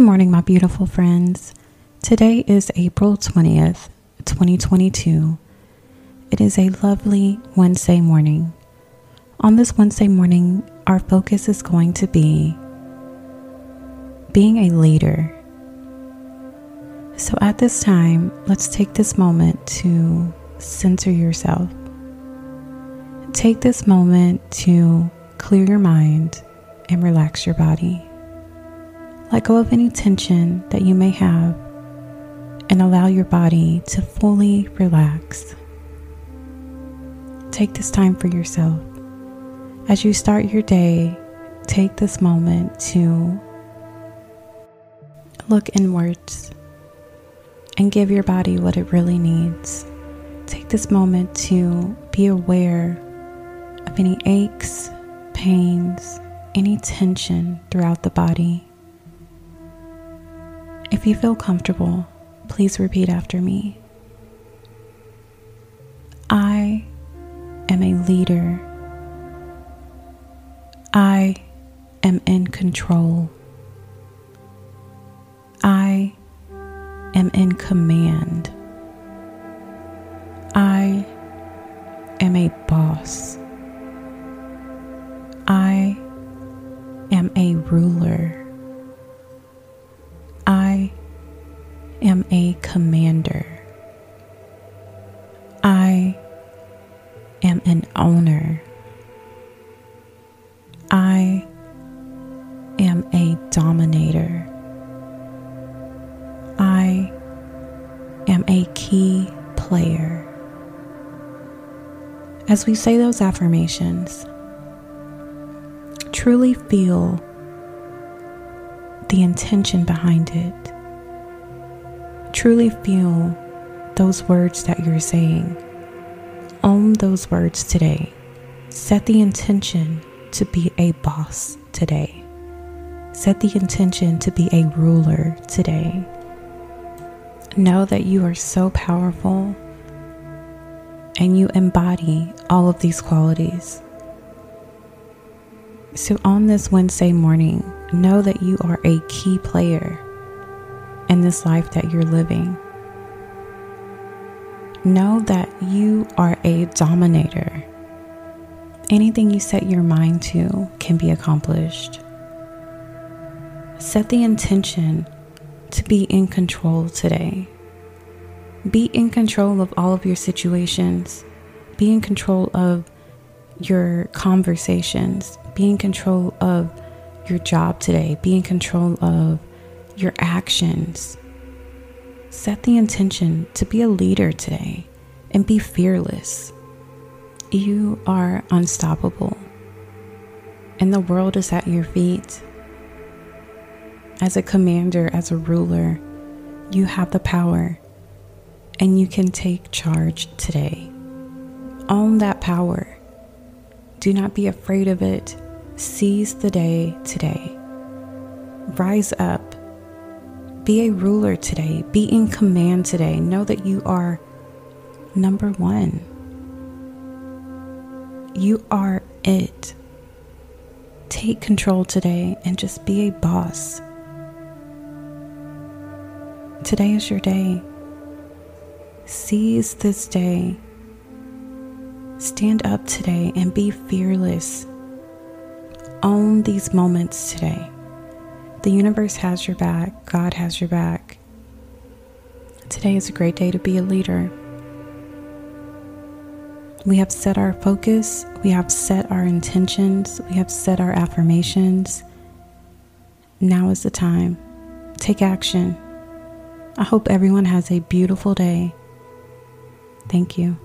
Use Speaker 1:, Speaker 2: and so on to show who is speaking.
Speaker 1: Good morning, my beautiful friends. Today is April 20th, 2022. It is a lovely Wednesday morning. On this Wednesday morning, our focus is going to be being a leader. So, at this time, let's take this moment to center yourself. Take this moment to clear your mind and relax your body. Let go of any tension that you may have and allow your body to fully relax. Take this time for yourself. As you start your day, take this moment to look inwards and give your body what it really needs. Take this moment to be aware of any aches, pains, any tension throughout the body. If you feel comfortable, please repeat after me. I am a leader. I am in control. I am in command. I am a boss. Am a commander. I am an owner. I am a dominator. I am a key player. As we say those affirmations, truly feel the intention behind it. Truly feel those words that you're saying. Own those words today. Set the intention to be a boss today. Set the intention to be a ruler today. Know that you are so powerful and you embody all of these qualities. So, on this Wednesday morning, know that you are a key player in this life that you're living. Know that you are a dominator. Anything you set your mind to can be accomplished. Set the intention to be in control today. Be in control of all of your situations. Be in control of your conversations. Be in control of your job today, be in control of your actions. Set the intention to be a leader today and be fearless. You are unstoppable, and the world is at your feet. As a commander, as a ruler, you have the power and you can take charge today. Own that power. Do not be afraid of it. Seize the day today. Rise up. Be a ruler today. Be in command today. Know that you are number one. You are it. Take control today and just be a boss. Today is your day. Seize this day. Stand up today and be fearless own these moments today. The universe has your back, God has your back. Today is a great day to be a leader. We have set our focus, we have set our intentions, we have set our affirmations. Now is the time. Take action. I hope everyone has a beautiful day. Thank you.